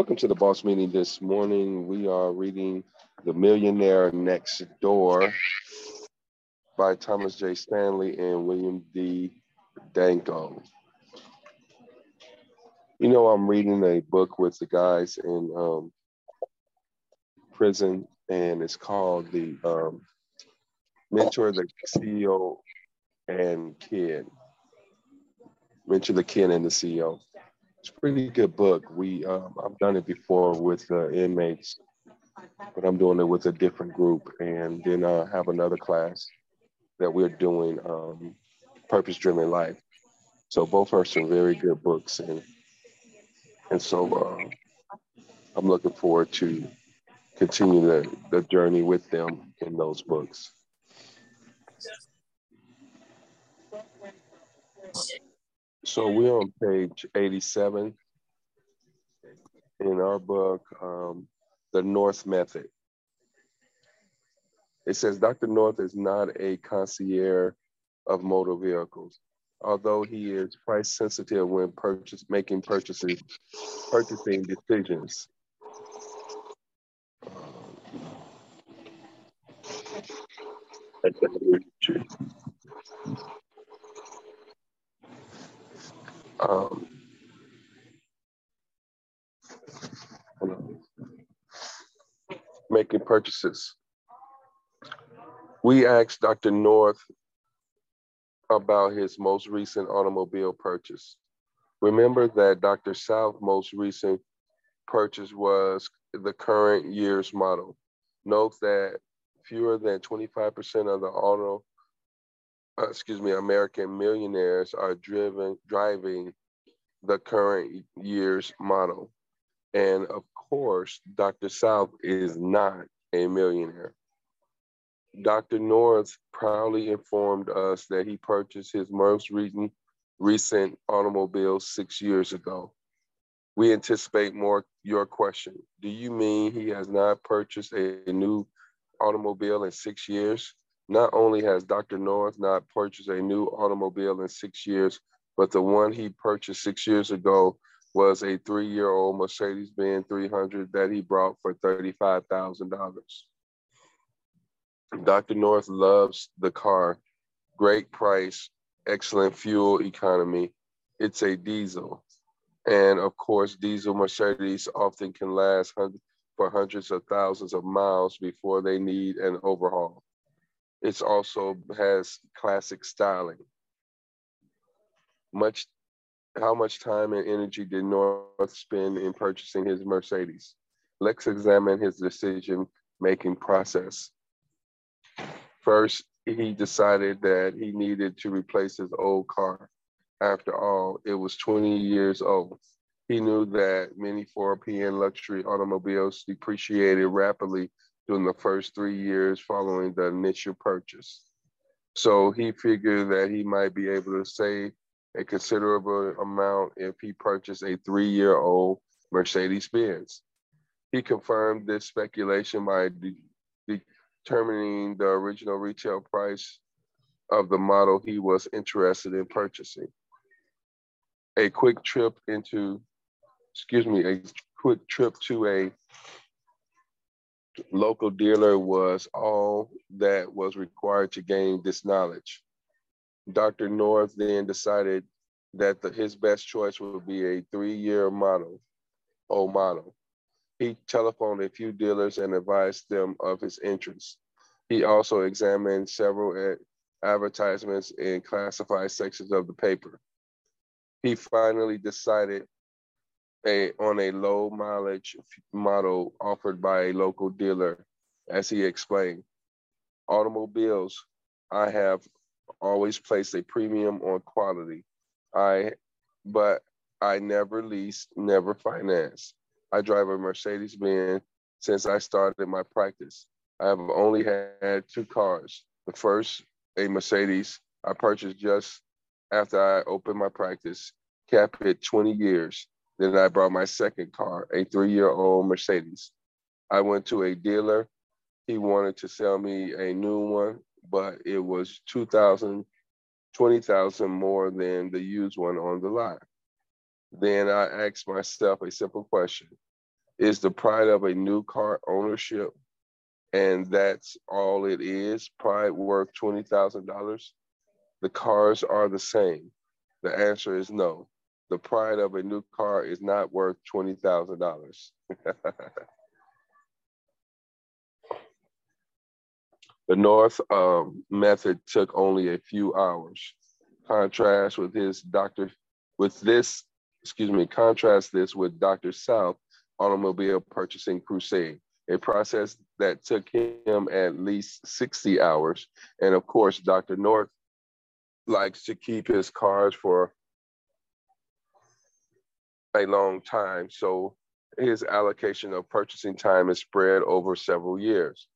Welcome to the boss meeting this morning. We are reading The Millionaire Next Door by Thomas J. Stanley and William D. Danko. You know, I'm reading a book with the guys in um, prison, and it's called The um, Mentor the CEO and Kid. Mentor the Kid and the CEO. It's a pretty good book. We um, I've done it before with uh, inmates, but I'm doing it with a different group, and then I uh, have another class that we're doing um, purpose driven life. So both are some very good books, and and so uh, I'm looking forward to continue the, the journey with them in those books. So we're on page 87 in our book, um, The North Method. It says Dr. North is not a concierge of motor vehicles, although he is price sensitive when purchase, making purchases, purchasing decisions. Um, Um, making purchases. We asked Dr. North about his most recent automobile purchase. Remember that Dr. South's most recent purchase was the current year's model. Note that fewer than 25% of the auto, uh, excuse me, American millionaires are driven driving the current year's model. And of course, Dr. South is not a millionaire. Dr. North proudly informed us that he purchased his most recent, recent automobile six years ago. We anticipate more your question. Do you mean he has not purchased a, a new automobile in six years? Not only has Dr. North not purchased a new automobile in six years, but the one he purchased six years ago was a three-year-old Mercedes-Benz 300 that he brought for $35,000. Dr. North loves the car. Great price, excellent fuel economy. It's a diesel. And of course, diesel Mercedes often can last for hundreds of thousands of miles before they need an overhaul. It also has classic styling. Much, how much time and energy did North spend in purchasing his Mercedes? Let's examine his decision making process. First, he decided that he needed to replace his old car. After all, it was 20 years old. He knew that many 4PN luxury automobiles depreciated rapidly during the first three years following the initial purchase. So he figured that he might be able to save a considerable amount if he purchased a three year old Mercedes Benz. He confirmed this speculation by de- determining the original retail price of the model he was interested in purchasing. A quick trip into, excuse me, a quick trip to a local dealer was all that was required to gain this knowledge. Dr. North then decided that the, his best choice would be a three-year model, old model. He telephoned a few dealers and advised them of his interest. He also examined several advertisements in classified sections of the paper. He finally decided a, on a low mileage model offered by a local dealer, as he explained. Automobiles, I have always placed a premium on quality. I, but I never lease, never finance. I drive a Mercedes Benz since I started my practice. I have only had two cars. The first, a Mercedes, I purchased just after I opened my practice, kept it 20 years. Then I brought my second car, a three year old Mercedes. I went to a dealer. He wanted to sell me a new one, but it was 2000 20,000 more than the used one on the lot. Then I asked myself a simple question Is the pride of a new car ownership, and that's all it is, pride worth $20,000? The cars are the same. The answer is no. The pride of a new car is not worth $20,000. the North um, method took only a few hours. Contrast with his doctor, with this, excuse me, contrast this with Dr. South automobile purchasing crusade, a process that took him at least 60 hours. And of course, Dr. North likes to keep his cars for a long time. So his allocation of purchasing time is spread over several years.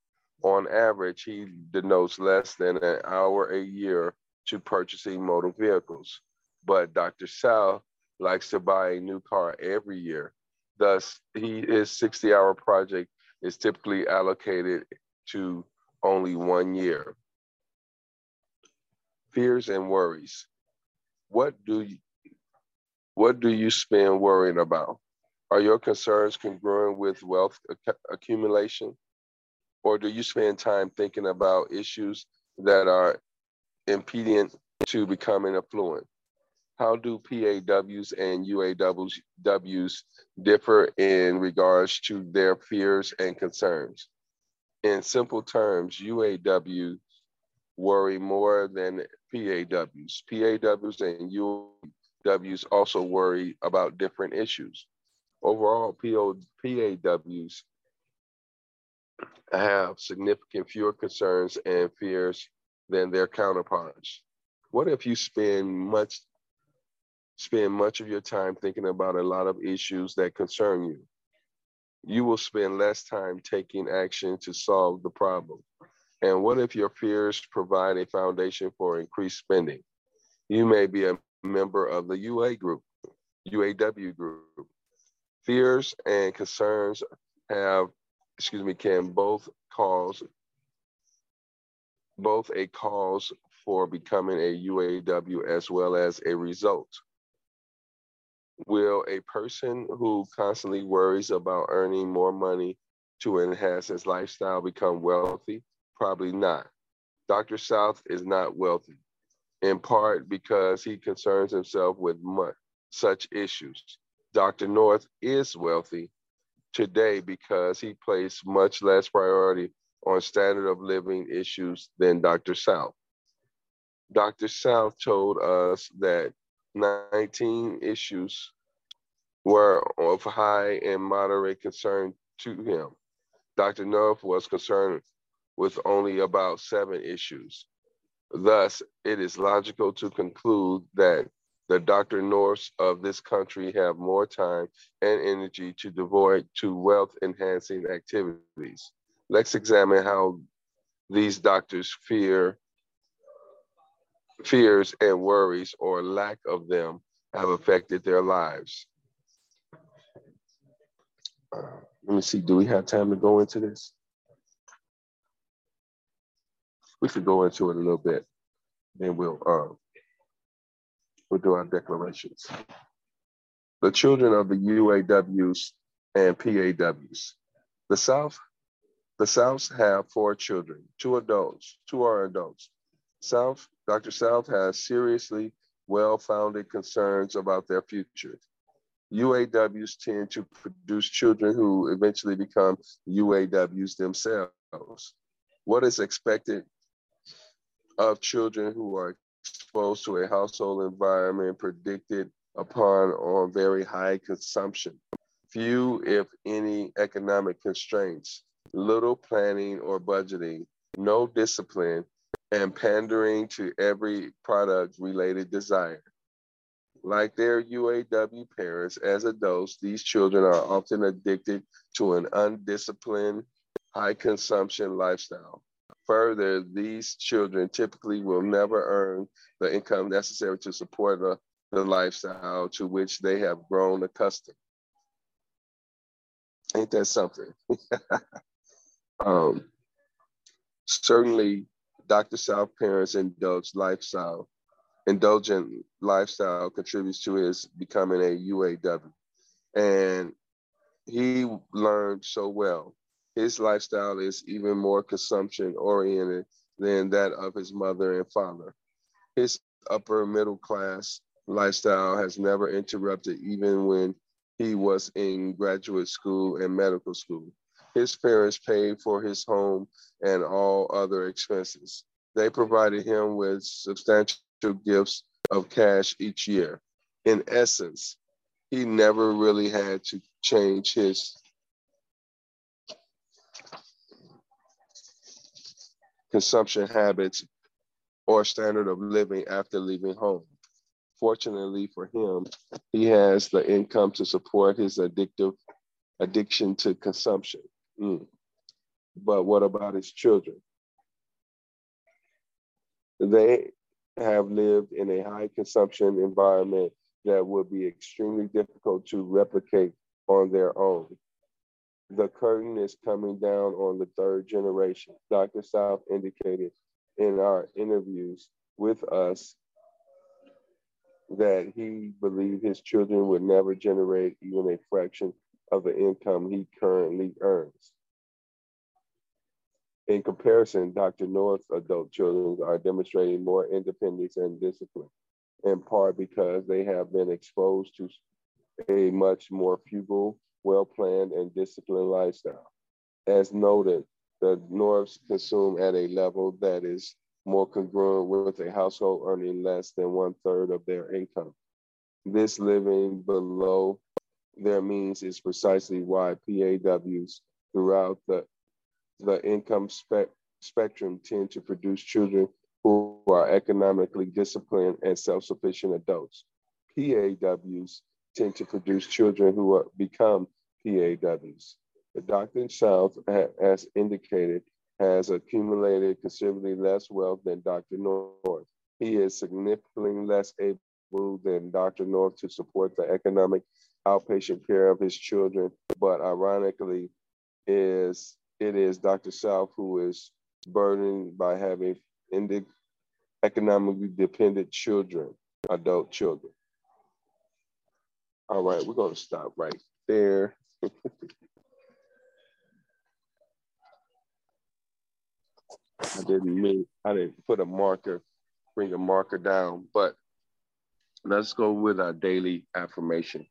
On average, he denotes less than an hour a year to purchasing motor vehicles. But Dr. South likes to buy a new car every year. Thus, he, his 60 hour project is typically allocated to only one year. Fears and worries. What do what do you spend worrying about? Are your concerns congruent with wealth accumulation? Or do you spend time thinking about issues that are impeding to becoming affluent? How do PAWs and UAWs differ in regards to their fears and concerns? In simple terms, UAWs worry more than PAWs. PAWs and UAWs also worry about different issues. Overall, PO, PAWs have significant fewer concerns and fears than their counterparts. What if you spend much spend much of your time thinking about a lot of issues that concern you? You will spend less time taking action to solve the problem. And what if your fears provide a foundation for increased spending? You may be a member of the UA group, UAW group. Fears and concerns have, excuse me, can both cause both a cause for becoming a UAW as well as a result. Will a person who constantly worries about earning more money to enhance his lifestyle become wealthy? Probably not. Dr. South is not wealthy, in part because he concerns himself with such issues. Dr. North is wealthy today because he placed much less priority on standard of living issues than Dr. South. Dr. South told us that 19 issues were of high and moderate concern to him. Dr. North was concerned with only about seven issues. Thus, it is logical to conclude that the Dr. Norths of this country have more time and energy to devote to wealth enhancing activities. Let's examine how these doctors fear fears and worries or lack of them have affected their lives. Uh, let me see, do we have time to go into this? We could go into it a little bit, then we'll uh, we'll do our declarations. The children of the UAWs and PAWs. The South, the Souths have four children, two adults, two are adults. South, Dr. South has seriously well-founded concerns about their future. UAWs tend to produce children who eventually become UAWs themselves. What is expected of children who are exposed to a household environment predicted upon on very high consumption? Few, if any, economic constraints, little planning or budgeting, no discipline, and pandering to every product related desire. Like their UAW parents, as adults, these children are often addicted to an undisciplined, high consumption lifestyle. Further, these children typically will never earn the income necessary to support the, the lifestyle to which they have grown accustomed. Ain't that something? um, certainly, Dr. South parents indulge lifestyle, indulgent lifestyle contributes to his becoming a UAW. And he learned so well. His lifestyle is even more consumption oriented than that of his mother and father. His upper middle class lifestyle has never interrupted, even when he was in graduate school and medical school. His parents paid for his home and all other expenses. They provided him with substantial gifts of cash each year. In essence, he never really had to change his consumption habits or standard of living after leaving home. Fortunately for him, he has the income to support his addictive addiction to consumption. Mm. But what about his children? They have lived in a high consumption environment that would be extremely difficult to replicate on their own. The curtain is coming down on the third generation. Dr. South indicated in our interviews with us that he believed his children would never generate even a fraction of the income he currently earns. In comparison, Dr. North's adult children are demonstrating more independence and discipline, in part because they have been exposed to a much more frugal, well-planned, and disciplined lifestyle. As noted, the Norths consume at a level that is more congruent with a household earning less than one third of their income. This living below their means is precisely why PAWs throughout the, the income spe- spectrum tend to produce children who are economically disciplined and self-sufficient adults. PAWs tend to produce children who are, become PAWs. The Dr. South, as indicated, has accumulated considerably less wealth than Dr. North. He is significantly less able than Dr. North to support the economic outpatient care of his children, but ironically, is it is Dr. South who is burdened by having economically dependent children, adult children. All right, we're going to stop right there. I didn't mean I didn't put a marker, bring a marker down, but let's go with our daily affirmation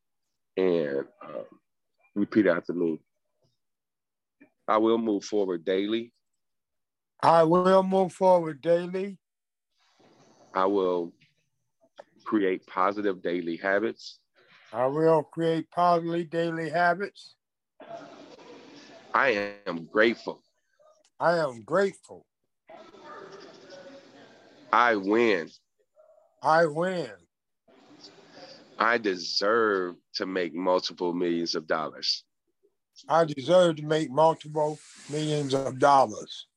and um, repeat after me. I will move forward daily. I will move forward daily. I will create positive daily habits. I will create positive daily habits. I am grateful. I am grateful. I win. I win. I deserve to make multiple millions of dollars. I deserve to make multiple millions of dollars.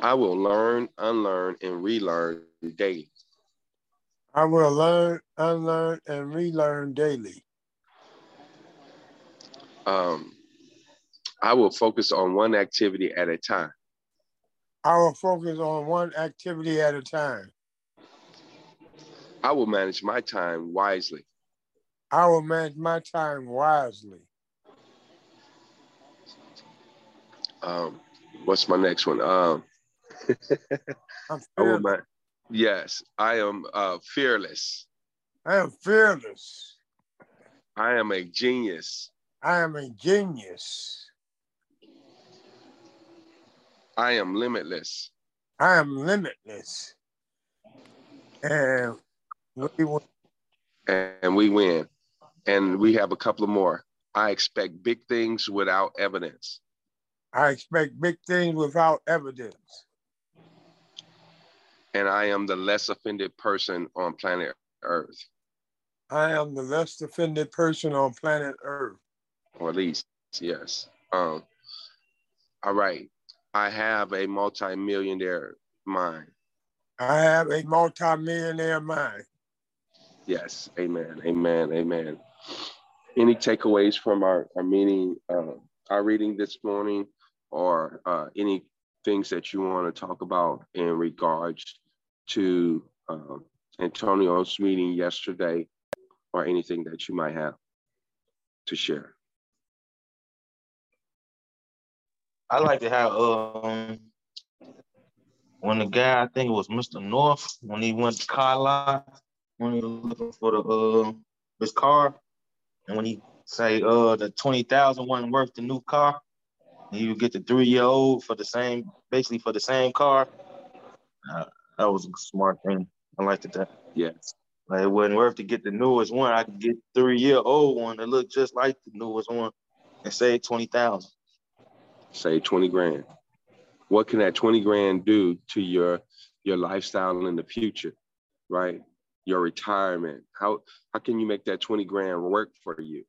I will learn, unlearn, and relearn daily. I will learn, unlearn, and relearn daily. Um, I will focus on one activity at a time. I will focus on one activity at a time. I will manage my time wisely. I will manage my time wisely. Um, what's my next one? Um, I'm. I yes, I am uh, fearless. I am fearless. I am a genius. I am a genius. I am limitless. I am limitless. And we win. And we win. And we have a couple of more. I expect big things without evidence. I expect big things without evidence. And I am the less offended person on planet Earth. I am the less offended person on planet Earth. Or at least, yes. Um, all right. I have a multi-millionaire mind. I have a multi-millionaire mind. Yes, amen, amen, amen. Any takeaways from our, our meeting, uh, our reading this morning, or uh, any things that you want to talk about in regards to uh, Antonio's meeting yesterday, or anything that you might have? to share? I like to have um when the guy I think it was Mr. North when he went to car lot when he was looking for the uh his car and when he say uh the twenty thousand wasn't worth the new car you get the three year old for the same basically for the same car. Uh, that was a smart thing. I liked it that. Yes. Like it wasn't worth to get the newest one. I could get three year old one that looked just like the newest one and save twenty thousand. Say 20 grand. What can that 20 grand do to your your lifestyle in the future, right? Your retirement. How how can you make that 20 grand work for you?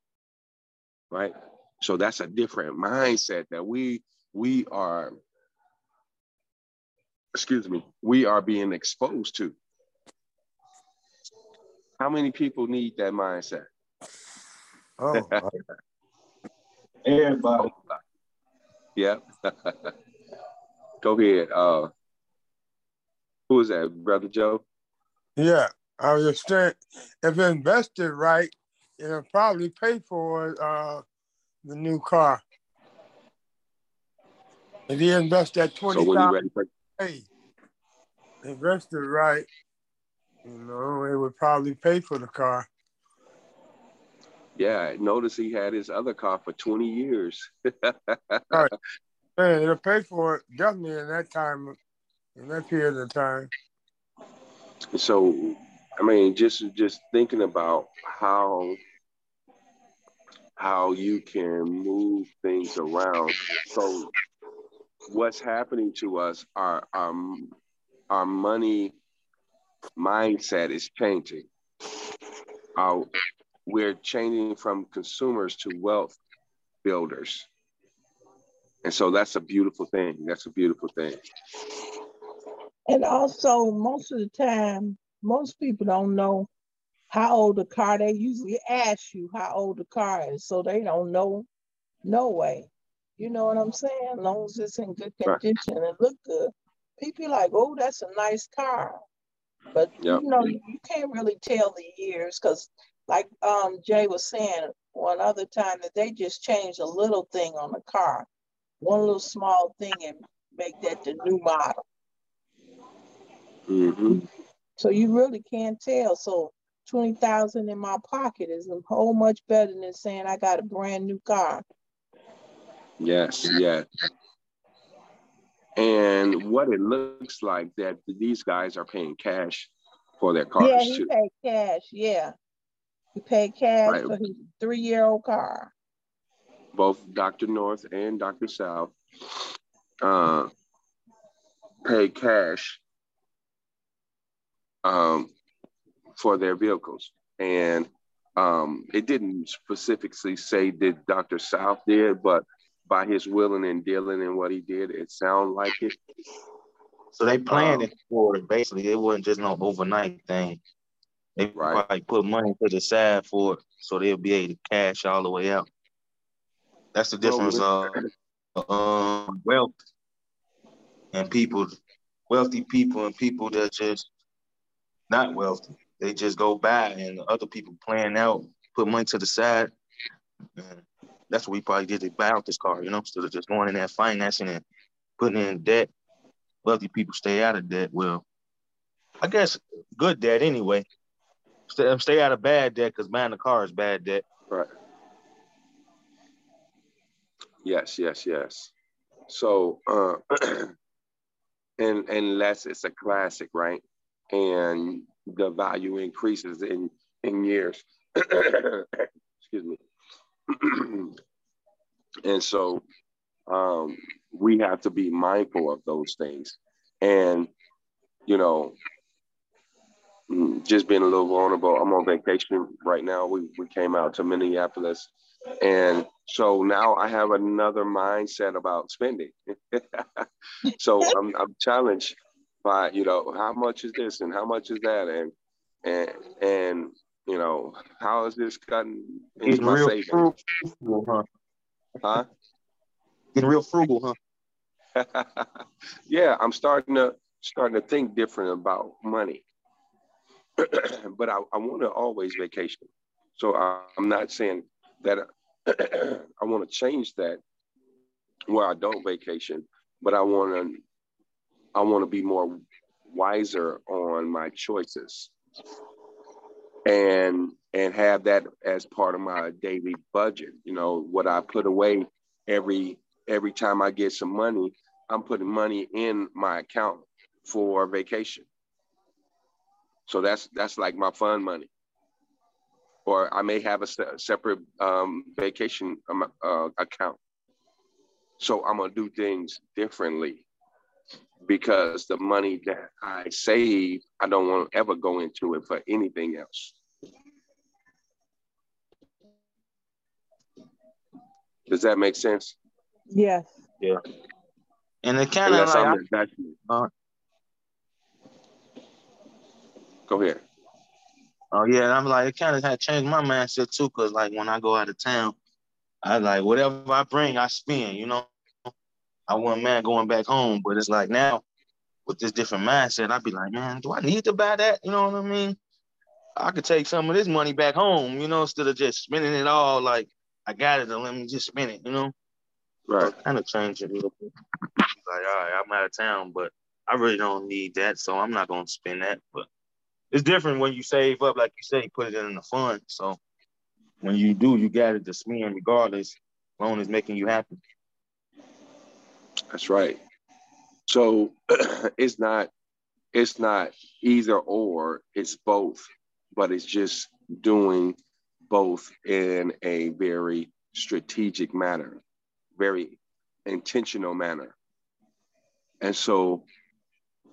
Right? So that's a different mindset that we we are excuse me, we are being exposed to. How many people need that mindset? Oh, Everybody. Yeah. Go ahead. Uh, who is that, Brother Joe? yeah. I was just saying, if invested right, it'll probably pay for uh, the new car. If you invest that So twenty ready for hey, invested right, you know, it would probably pay for the car. yeah, notice he had his other car for 20 years. right. Man, it'll pay for it definitely in that time, in that period of time. so I mean, just just thinking about how how you can move things around. So what's happening to us, our our, our money mindset is changing. Our, we're changing from consumers to wealth builders. And so that's a beautiful thing. That's a beautiful thing. And also, most of the time, most people don't know how old the car. They usually ask you how old the car is, so they don't know. No way. You know what I'm saying? As long as it's in good Right. condition and look good, people like, oh, that's a nice car. But Yep. you know, you you can't really tell the years because, like um Jay was saying one other time, that they just changed a little thing on the car, one little small thing, and make that the new model. mm-hmm. So you really can't tell. So twenty thousand in my pocket is a whole much better than saying I got a brand new car. Yes, yes. And what it looks like that these guys are paying cash for their cars yeah, he too. paid cash. Yeah, he paid cash Right. for his three-year-old car. Both Dr. North and Dr. South uh, pay cash um, for their vehicles. And um, it didn't specifically say that Dr. South did, but by his willing and dealing and what he did, it sounded like it. So they planned Um, it for it. Basically, it wasn't just no overnight thing. They Right. probably put money to the side for it, so they'll be able to cash all the way out. That's the difference of um, wealth and people, wealthy people and people that just not wealthy. They just go by and other people plan out, put money to the side. And that's what we probably did to buy out this car, you know, instead of just going in there financing and putting in debt. Wealthy people stay out of debt. Well, I guess good debt anyway. Stay, stay out of bad debt because buying a car is bad debt. Right. Yes, yes, yes. So, uh, and and it's a classic, right? And the value increases in in years. Excuse me. and so, um, we have to be mindful of those things, and you know, mm, just being a little vulnerable. I'm on vacation right now. We we came out to Minneapolis and so now I have another mindset about spending. so I'm, I'm challenged by, you know, how much is this and how much is that? And, and, and, you know, how has this gotten into Getting my real savings? frugal, huh? Huh? Getting real frugal, huh? yeah, I'm starting to starting to think different about money. but I, I want to always vacation. So I, I'm not saying that I want to change that where I don't vacation, but I want to I want to be more wiser on my choices and and have that as part of my daily budget. You know what i put away every every time i get some money i'm putting money in my account for vacation. So that's that's like my fun money. Or i may have a separate um, vacation um, uh, account. So i'm to do things differently because the money that I save, I don't want to ever go into it for anything else. Does that make sense? Yes. Yeah. And it kind of like, uh, go ahead. Oh yeah, and I'm like it kind of had changed my mindset too, cause like when I go out of town, I like whatever I bring, I spend. You know, I wasn't mad going back home, but it's like now with this different mindset, I'd be like, man, do I need to buy that? You know what I mean? I could take some of this money back home, you know, instead of just spending it all like I got it and let me just spend it, you know? Right. So kind of change it a little bit. Like, all right, I'm out of town, but I really don't need that, so I'm not gonna spend that. But it's different when you save up, like you say, put it in the fund. So when you do, you got it to spend regardless, as it's making you happy. That's right. So it's not it's not either or, it's both, but it's just doing both in a very strategic manner, very intentional manner. And so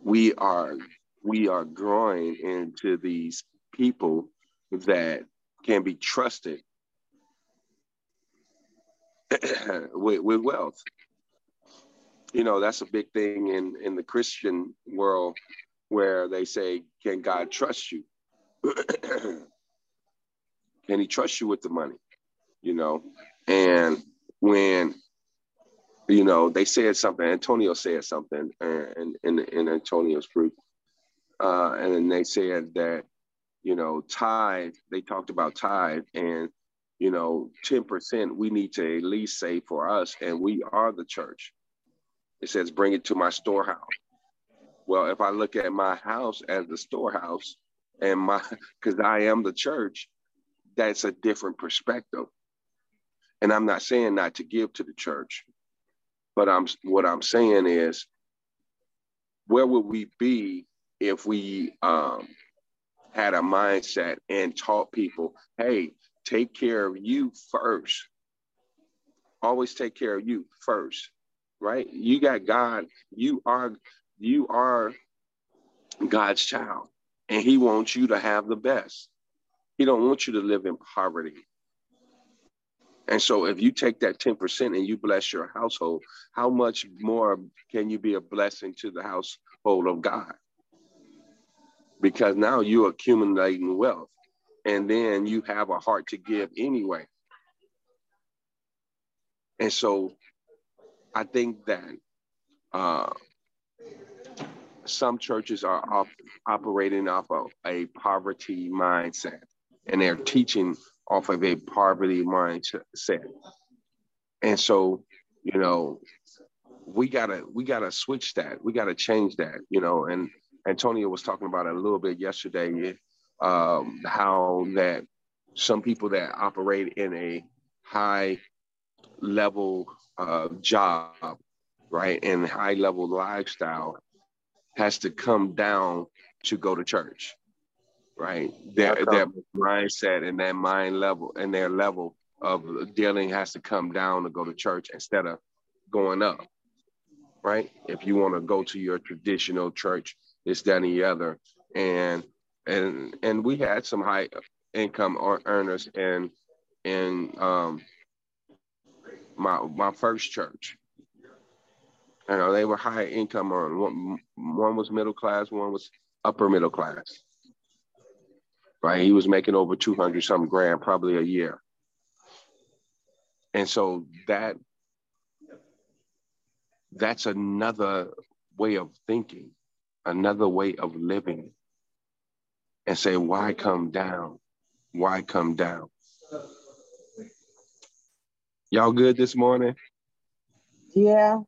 we are we are growing into these people that can be trusted with, with wealth you know that's a big thing in in the christian world where they say can god trust you? Can he trust you with the money? You know? And when you know they said something antonio said something in in, in antonio's group uh, and then they said that you know tithe they talked about tithe and you know 10% we need to at least save for us and we are the church it says, bring it to my storehouse. Well, if I look at my house as the storehouse and my, because I am the church, that's a different perspective. And I'm not saying not to give to the church, but I'm what I'm saying is, where would we be if we um, had a mindset and taught people, hey, take care of you first. Always take care of you first right? You got God. You are you are God's child, and He wants you to have the best. He don't want you to live in poverty. And so, if you take that ten percent and you bless your household, how much more can you be a blessing to the household of God? Because now you're accumulating wealth, and then you have a heart to give anyway. And so I think that uh, some churches are off, operating off of a poverty mindset, and they're teaching off of a poverty mindset. And so, you know, we gotta we gotta switch that. We gotta change that. You know, and Antonio was talking about it a little bit yesterday. Um, how that some people that operate in a high level uh, job, right, and high level lifestyle has to come down to go to church, right? Their their mindset and that mind level and their level of dealing has to come down to go to church instead of going up, right? If you want to go to your traditional church, it's that and the other, and and and we had some high income earners and and um my my first church. You uh, know, they were high income on one, one was middle class, one was upper middle class. Right. He was making over 200 some grand probably a year. And so that that's another way of thinking, another way of living. And say, why come down? Why come down? Y'all good this morning? Yeah.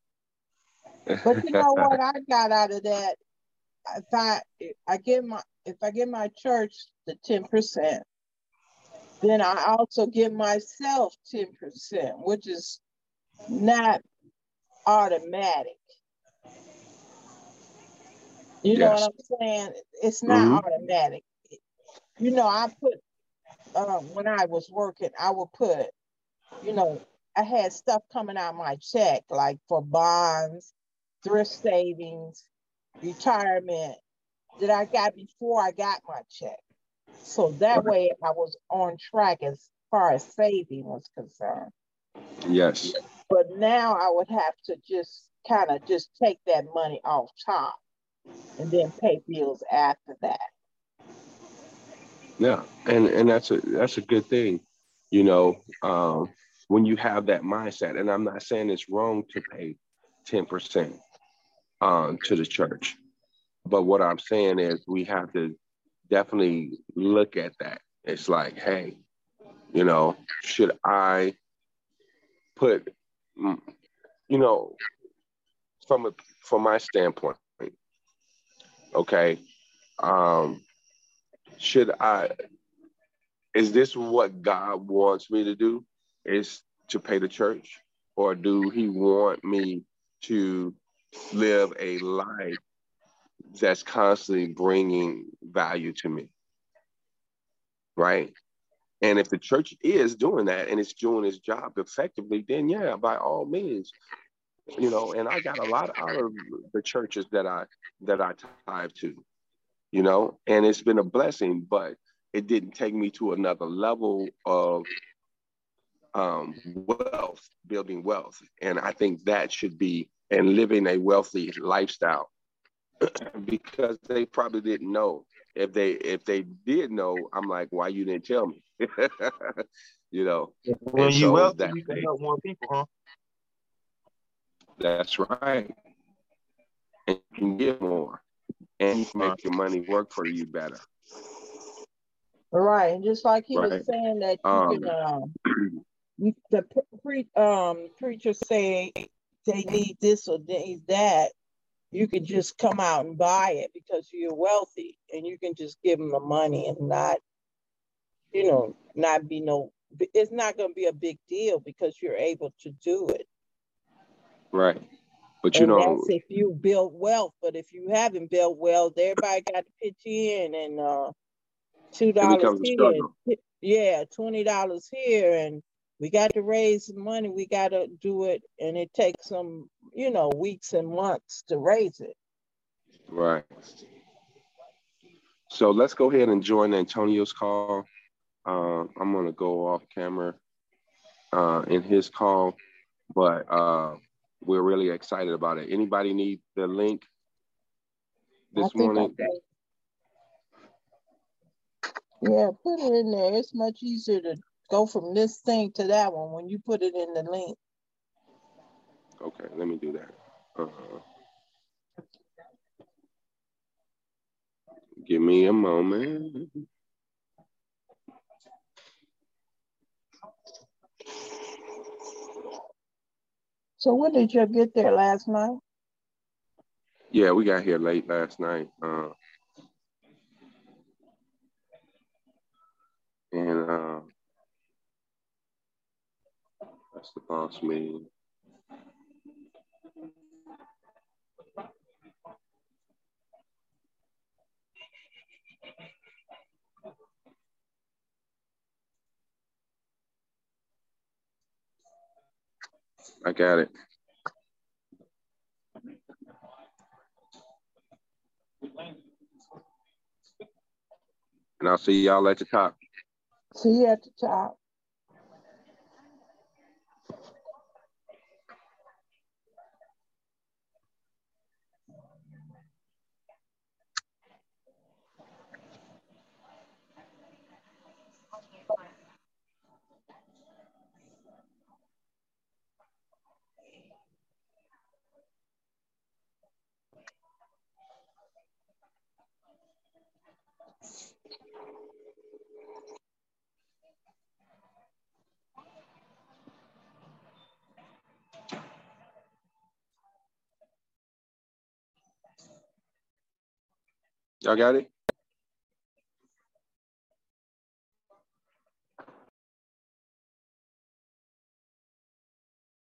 But you know what I got out of that? If I I give my if I give my church the 10%, then I also give myself 10%, which is not automatic. You yes. know what I'm saying? It's not mm-hmm. automatic. You know, I put um, when I was working, I would put, you know, I had stuff coming out my check, like for bonds, thrift savings, retirement that I got before I got my check. So that way I was on track as far as saving was concerned. Yes. But now I would have to just kind of just take that money off top and then pay bills after that. Yeah, and and that's a that's a good thing, you know, um, when you have that mindset. And I'm not saying it's wrong to pay ten percent um, to the church, but what I'm saying is we have to definitely look at that. It's like, hey, you know, should I put, mm, you know, from a from my standpoint, okay, um, should I? Is this what God wants me to do? Is to pay the church, or do He want me to live a life that's constantly bringing value to me? Right. And if the church is doing that and it's doing its job effectively, then yeah, by all means, you know. And I got a lot out of the churches that I that I tithe to you know, and it's been a blessing, but it didn't take me to another level of um, wealth, building wealth. And I think that should be, and living a wealthy lifestyle because they probably didn't know. If they if they did know, I'm like, why you didn't tell me? you know. When you so wealthy, you can help more people, huh? That's right. And you can get more and you can make your money work for you better. Right, and just like he right. was saying that you um, can, um, the pre, um, preacher say they need this or they need that, you can just come out and buy it because you're wealthy, and you can just give them the money and not, you know, not be no. It's not going to be a big deal because you're able to do it. Right. But you and know, if you build wealth. But if you haven't built wealth, everybody got to pitch in and uh, two dollars here, yeah, twenty dollars here, and we got to raise money. We got to do it, and it takes some, you know, weeks and months to raise it. Right. So let's go ahead and join Antonio's call. Uh, I'm gonna go off camera uh, in his call, but. Uh, we're really excited about it. Anybody need the link this morning? Yeah, put it in there. It's much easier to go from this thing to that one when you put it in the link. Okay, let me do that. Uh-huh. Give me a moment. So when did you get there last night? Yeah, we got here late last night. Uh, and uh, that's the boss meeting. I got it. And I'll see y'all at the top. See you at the top. Y'all got it?